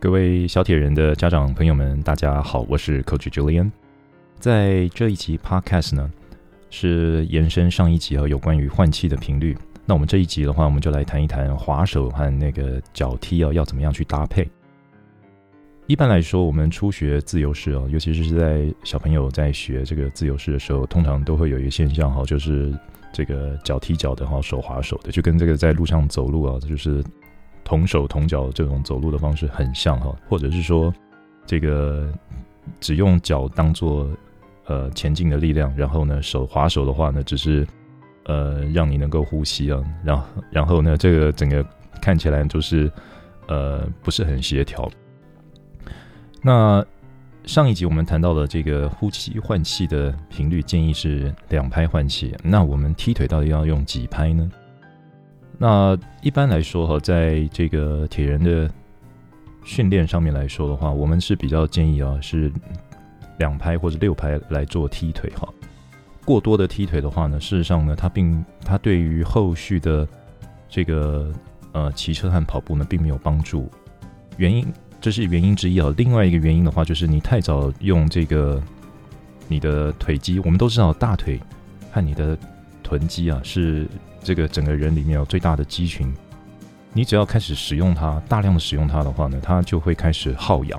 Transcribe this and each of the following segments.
各位小铁人的家长朋友们，大家好，我是 Coach Julian。在这一集 Podcast 呢，是延伸上一集啊，有关于换气的频率。那我们这一集的话，我们就来谈一谈滑手和那个脚踢啊，要怎么样去搭配。一般来说，我们初学自由式哦，尤其是在小朋友在学这个自由式的时候，通常都会有一个现象哈，就是这个脚踢脚的哈，手滑手的，就跟这个在路上走路啊，就是。同手同脚这种走路的方式很像哈，或者是说，这个只用脚当做呃前进的力量，然后呢手滑手的话呢，只是呃让你能够呼吸啊，然后然后呢这个整个看起来就是呃不是很协调。那上一集我们谈到的这个呼气换气的频率，建议是两拍换气。那我们踢腿到底要用几拍呢？那一般来说哈，在这个铁人的训练上面来说的话，我们是比较建议啊，是两拍或者六拍来做踢腿哈。过多的踢腿的话呢，事实上呢，它并它对于后续的这个呃骑车和跑步呢，并没有帮助。原因这是原因之一啊。另外一个原因的话，就是你太早用这个你的腿肌，我们都知道大腿和你的臀肌啊是。这个整个人里面有最大的肌群，你只要开始使用它，大量的使用它的话呢，它就会开始耗氧。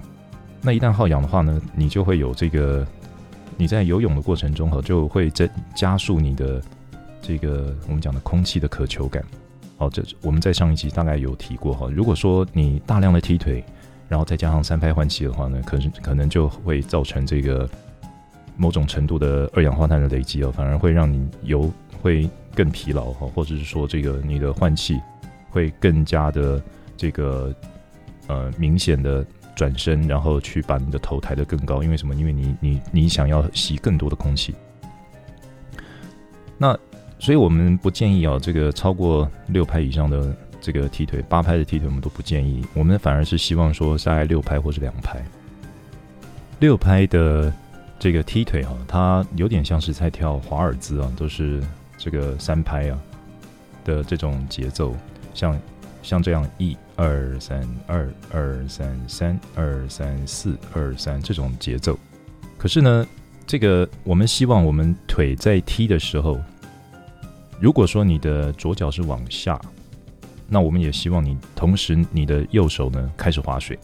那一旦耗氧的话呢，你就会有这个你在游泳的过程中哈，就会增加速你的这个我们讲的空气的渴求感。好，这我们在上一集大概有提过哈。如果说你大量的踢腿，然后再加上三拍换气的话呢，可是可能就会造成这个某种程度的二氧化碳的累积哦，反而会让你游会。更疲劳哈，或者是说这个你的换气会更加的这个呃明显的转身，然后去把你的头抬得更高，因为什么？因为你你你想要吸更多的空气。那所以我们不建议啊，这个超过六拍以上的这个踢腿，八拍的踢腿我们都不建议。我们反而是希望说大概六拍或者两拍。六拍的这个踢腿哈，它有点像是在跳华尔兹啊，都是。这个三拍啊的这种节奏，像像这样一二三二二三三二三四二三这种节奏。可是呢，这个我们希望我们腿在踢的时候，如果说你的左脚是往下，那我们也希望你同时你的右手呢开始划水，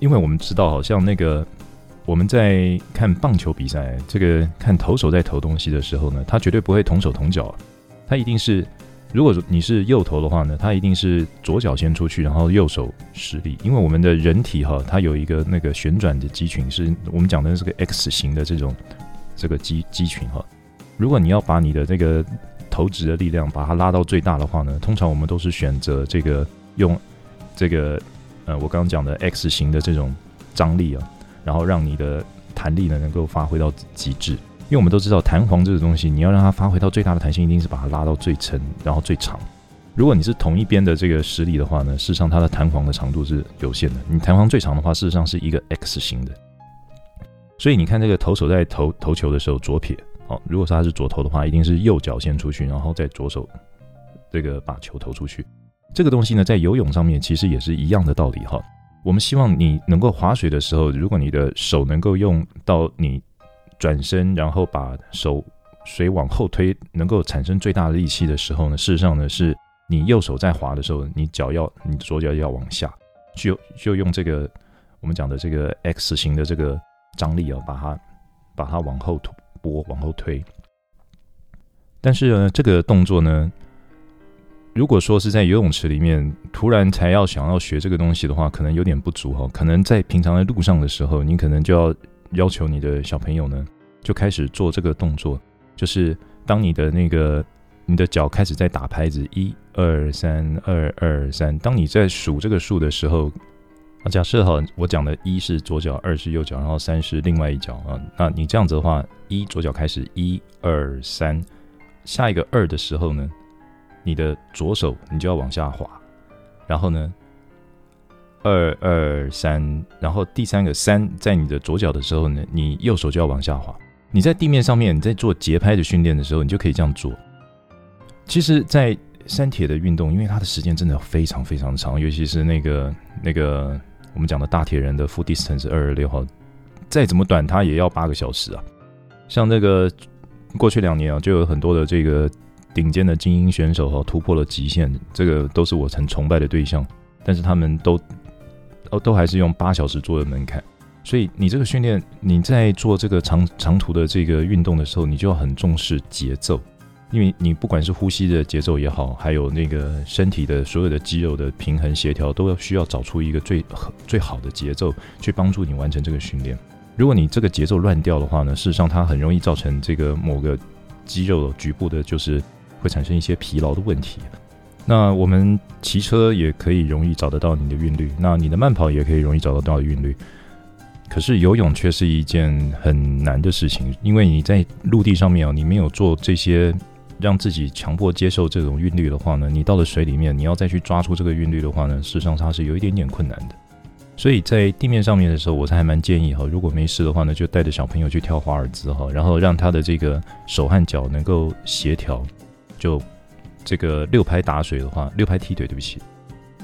因为我们知道好像那个。我们在看棒球比赛，这个看投手在投东西的时候呢，他绝对不会同手同脚，他一定是，如果你是右投的话呢，他一定是左脚先出去，然后右手施力，因为我们的人体哈，它有一个那个旋转的肌群，是我们讲的是个 X 型的这种这个肌肌群哈。如果你要把你的这个投掷的力量把它拉到最大的话呢，通常我们都是选择这个用这个呃我刚刚讲的 X 型的这种张力啊。然后让你的弹力呢能够发挥到极致，因为我们都知道弹簧这个东西，你要让它发挥到最大的弹性，一定是把它拉到最沉，然后最长。如果你是同一边的这个实力的话呢，事实上它的弹簧的长度是有限的。你弹簧最长的话，事实上是一个 X 型的。所以你看这个投手在投投球的时候，左撇，哦，如果说他是左投的话，一定是右脚先出去，然后再左手这个把球投出去。这个东西呢，在游泳上面其实也是一样的道理哈。我们希望你能够划水的时候，如果你的手能够用到你转身，然后把手水往后推，能够产生最大的力气的时候呢，事实上呢，是你右手在划的时候，你脚要，你左脚要往下，就就用这个我们讲的这个 X 型的这个张力啊，把它把它往后拨，往后推。但是呢，这个动作呢，如果说是在游泳池里面突然才要想要学这个东西的话，可能有点不足哈。可能在平常的路上的时候，你可能就要要求你的小朋友呢，就开始做这个动作，就是当你的那个你的脚开始在打拍子，一二三二二三，当你在数这个数的时候，假设哈，我讲的一是左脚，二是右脚，然后三是另外一脚啊，那你这样子的话，一左脚开始，一二三，下一个二的时候呢？你的左手你就要往下滑，然后呢，二二三，然后第三个三在你的左脚的时候呢，你右手就要往下滑。你在地面上面，你在做节拍的训练的时候，你就可以这样做。其实，在山铁的运动，因为它的时间真的非常非常长，尤其是那个那个我们讲的大铁人的 full distance 二二六号，再怎么短，它也要八个小时啊。像这个过去两年啊，就有很多的这个顶尖的精英选手哈，突破了极限，这个都是我很崇拜的对象。但是他们都哦，都还是用八小时做的门槛。所以你这个训练，你在做这个长长途的这个运动的时候，你就要很重视节奏。因为你不管是呼吸的节奏也好，还有那个身体的所有的肌肉的平衡协调，都要需要找出一个最最好的节奏，去帮助你完成这个训练。如果你这个节奏乱掉的话呢，事实上它很容易造成这个某个肌肉局部的，就是会产生一些疲劳的问题。那我们骑车也可以容易找得到你的韵律，那你的慢跑也可以容易找得到韵律。可是游泳却是一件很难的事情，因为你在陆地上面哦，你没有做这些。让自己强迫接受这种韵律的话呢，你到了水里面，你要再去抓出这个韵律的话呢，事实上它是有一点点困难的。所以在地面上面的时候，我是还蛮建议哈，如果没事的话呢，就带着小朋友去跳华尔兹哈，然后让他的这个手和脚能够协调。就这个六拍打水的话，六拍踢腿，对不起，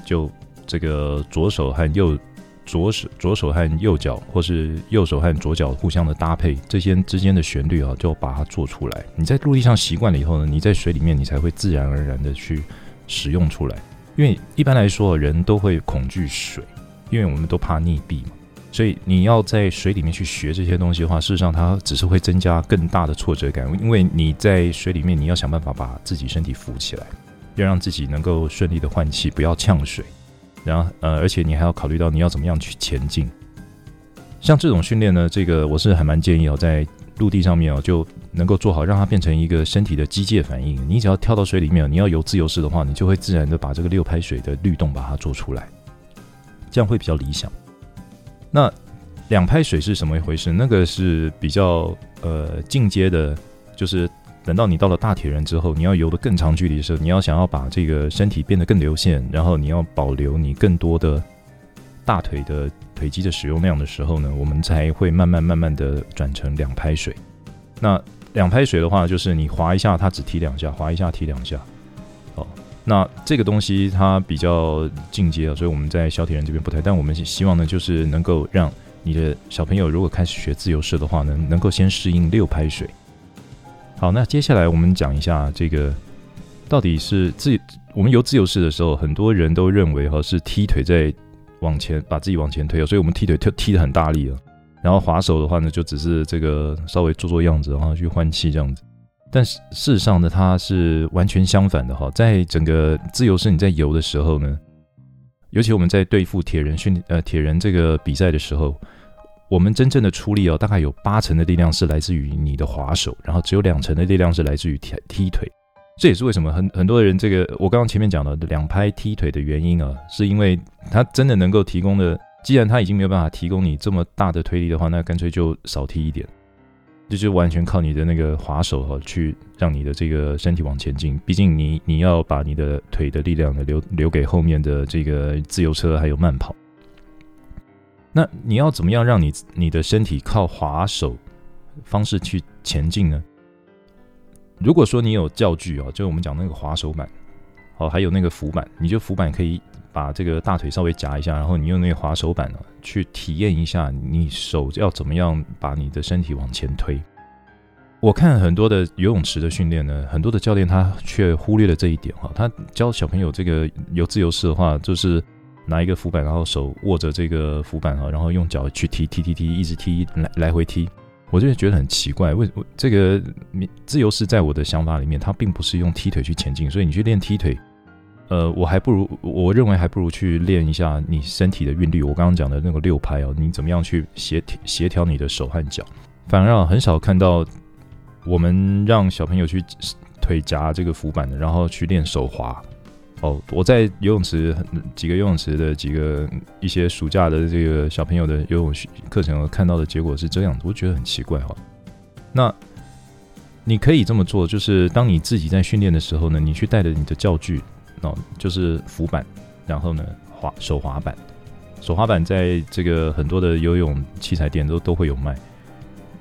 就这个左手和右。左手左手和右脚，或是右手和左脚互相的搭配，这些之间的旋律啊，就把它做出来。你在陆地上习惯了以后呢，你在水里面你才会自然而然的去使用出来。因为一般来说，人都会恐惧水，因为我们都怕溺毙嘛。所以你要在水里面去学这些东西的话，事实上它只是会增加更大的挫折感。因为你在水里面，你要想办法把自己身体浮起来，要让自己能够顺利的换气，不要呛水。然后，呃，而且你还要考虑到你要怎么样去前进。像这种训练呢，这个我是还蛮建议哦，在陆地上面哦，就能够做好，让它变成一个身体的机械反应。你只要跳到水里面，你要游自由式的话，你就会自然的把这个六拍水的律动把它做出来，这样会比较理想。那两拍水是什么一回事？那个是比较呃进阶的，就是。等到你到了大铁人之后，你要游得更长距离的时候，你要想要把这个身体变得更流线，然后你要保留你更多的大腿的腿肌的使用量的时候呢，我们才会慢慢慢慢的转成两拍水。那两拍水的话，就是你划一下，它只踢两下；划一下，踢两下。哦，那这个东西它比较进阶啊，所以我们在小铁人这边不太，但我们希望呢，就是能够让你的小朋友如果开始学自由式的话呢，能够先适应六拍水。好，那接下来我们讲一下这个到底是自我们游自由式的时候，很多人都认为哈是踢腿在往前把自己往前推，所以我们踢腿踢踢得很大力了。然后划手的话呢，就只是这个稍微做做样子，然后去换气这样子。但事实上呢，它是完全相反的哈。在整个自由式你在游的时候呢，尤其我们在对付铁人训呃铁人这个比赛的时候。我们真正的出力哦，大概有八成的力量是来自于你的划手，然后只有两成的力量是来自于踢踢腿。这也是为什么很很多人这个我刚刚前面讲的两拍踢腿的原因啊，是因为他真的能够提供的，既然他已经没有办法提供你这么大的推力的话，那干脆就少踢一点，就就完全靠你的那个划手哈，去让你的这个身体往前进。毕竟你你要把你的腿的力量呢留留给后面的这个自由车还有慢跑。那你要怎么样让你你的身体靠划手方式去前进呢？如果说你有教具啊，就我们讲那个划手板，哦，还有那个浮板，你就浮板可以把这个大腿稍微夹一下，然后你用那个划手板呢，去体验一下你手要怎么样把你的身体往前推。我看很多的游泳池的训练呢，很多的教练他却忽略了这一点哈，他教小朋友这个游自由式的话，就是。拿一个浮板，然后手握着这个浮板哈，然后用脚去踢踢踢踢，一直踢来来回踢，我就觉得很奇怪。为这个自由式在我的想法里面，它并不是用踢腿去前进，所以你去练踢腿，呃，我还不如我认为还不如去练一下你身体的韵律。我刚刚讲的那个六拍哦，你怎么样去协调协调你的手和脚？反而很少看到我们让小朋友去腿夹这个浮板的，然后去练手滑。哦，我在游泳池几个游泳池的几个一些暑假的这个小朋友的游泳课程看到的结果是这样子，我觉得很奇怪哈。那你可以这么做，就是当你自己在训练的时候呢，你去带着你的教具，哦，就是浮板，然后呢滑手滑板，手滑板在这个很多的游泳器材店都都会有卖。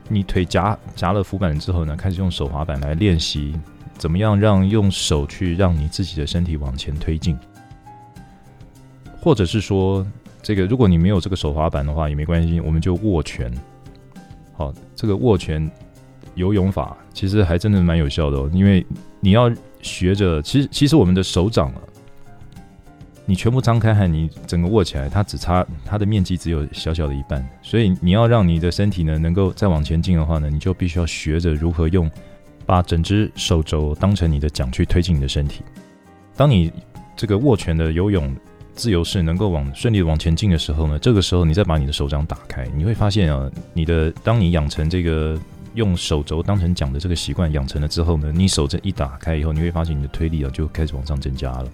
你腿夹夹了浮板之后呢，开始用手滑板来练习。怎么样让用手去让你自己的身体往前推进？或者是说，这个如果你没有这个手滑板的话也没关系，我们就握拳。好，这个握拳游泳法其实还真的蛮有效的哦，因为你要学着，其实其实我们的手掌啊，你全部张开和你整个握起来，它只差它的面积只有小小的一半，所以你要让你的身体呢能够再往前进的话呢，你就必须要学着如何用把整只手肘当成你的桨去推进你的身体。当你这个握拳的游泳自由式能够往顺利的往前进的时候呢，这个时候你再把你的手掌打开，你会发现啊，你的当你养成这个用手肘当成桨的这个习惯养成了之后呢，你手这一打开以后，你会发现你的推力啊就开始往上增加了。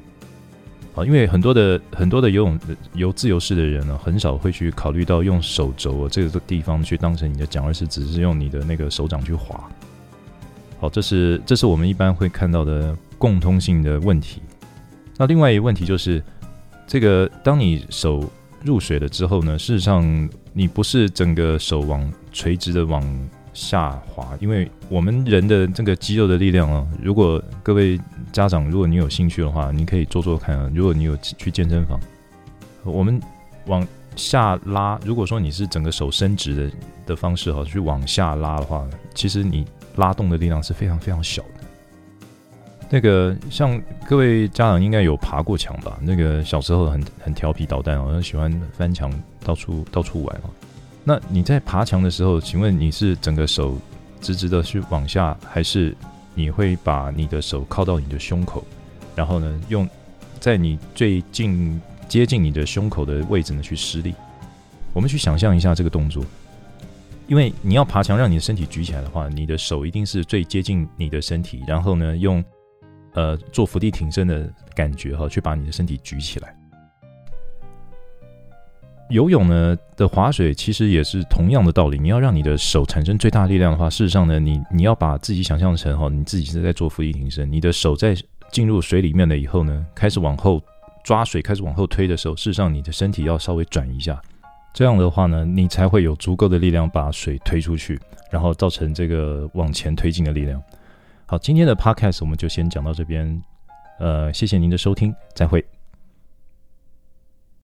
好，因为很多的很多的游泳游自由式的人呢，很少会去考虑到用手肘啊这个地方去当成你的桨，而是只是用你的那个手掌去划。好，这是这是我们一般会看到的共通性的问题。那另外一个问题就是，这个当你手入水了之后呢，事实上你不是整个手往垂直的往下滑，因为我们人的这个肌肉的力量啊，如果各位家长如果你有兴趣的话，你可以做做看啊。如果你有去健身房，我们往下拉，如果说你是整个手伸直的的方式哈，去往下拉的话，其实你拉动的力量是非常非常小的。那个像各位家长应该有爬过墙吧？那个小时候很很调皮捣蛋哦，很喜欢翻墙到处到处玩哦。那你在爬墙的时候，请问你是整个手直直的去往下，还是你会把你的手靠到你的胸口，然后呢，用在你最近接近你的胸口的位置呢去施力？我们去想象一下这个动作，因为你要爬墙让你的身体举起来的话，你的手一定是最接近你的身体，然后呢用。呃，做伏地挺身的感觉哈，去把你的身体举起来。游泳呢的划水其实也是同样的道理，你要让你的手产生最大力量的话，事实上呢，你你要把自己想象成哈，你自己是在做伏地挺身，你的手在进入水里面了以后呢，开始往后抓水，开始往后推的时候，事实上你的身体要稍微转一下，这样的话呢，你才会有足够的力量把水推出去，然后造成这个往前推进的力量。好，今天的 podcast 我们就先讲到这边，呃，谢谢您的收听，再会。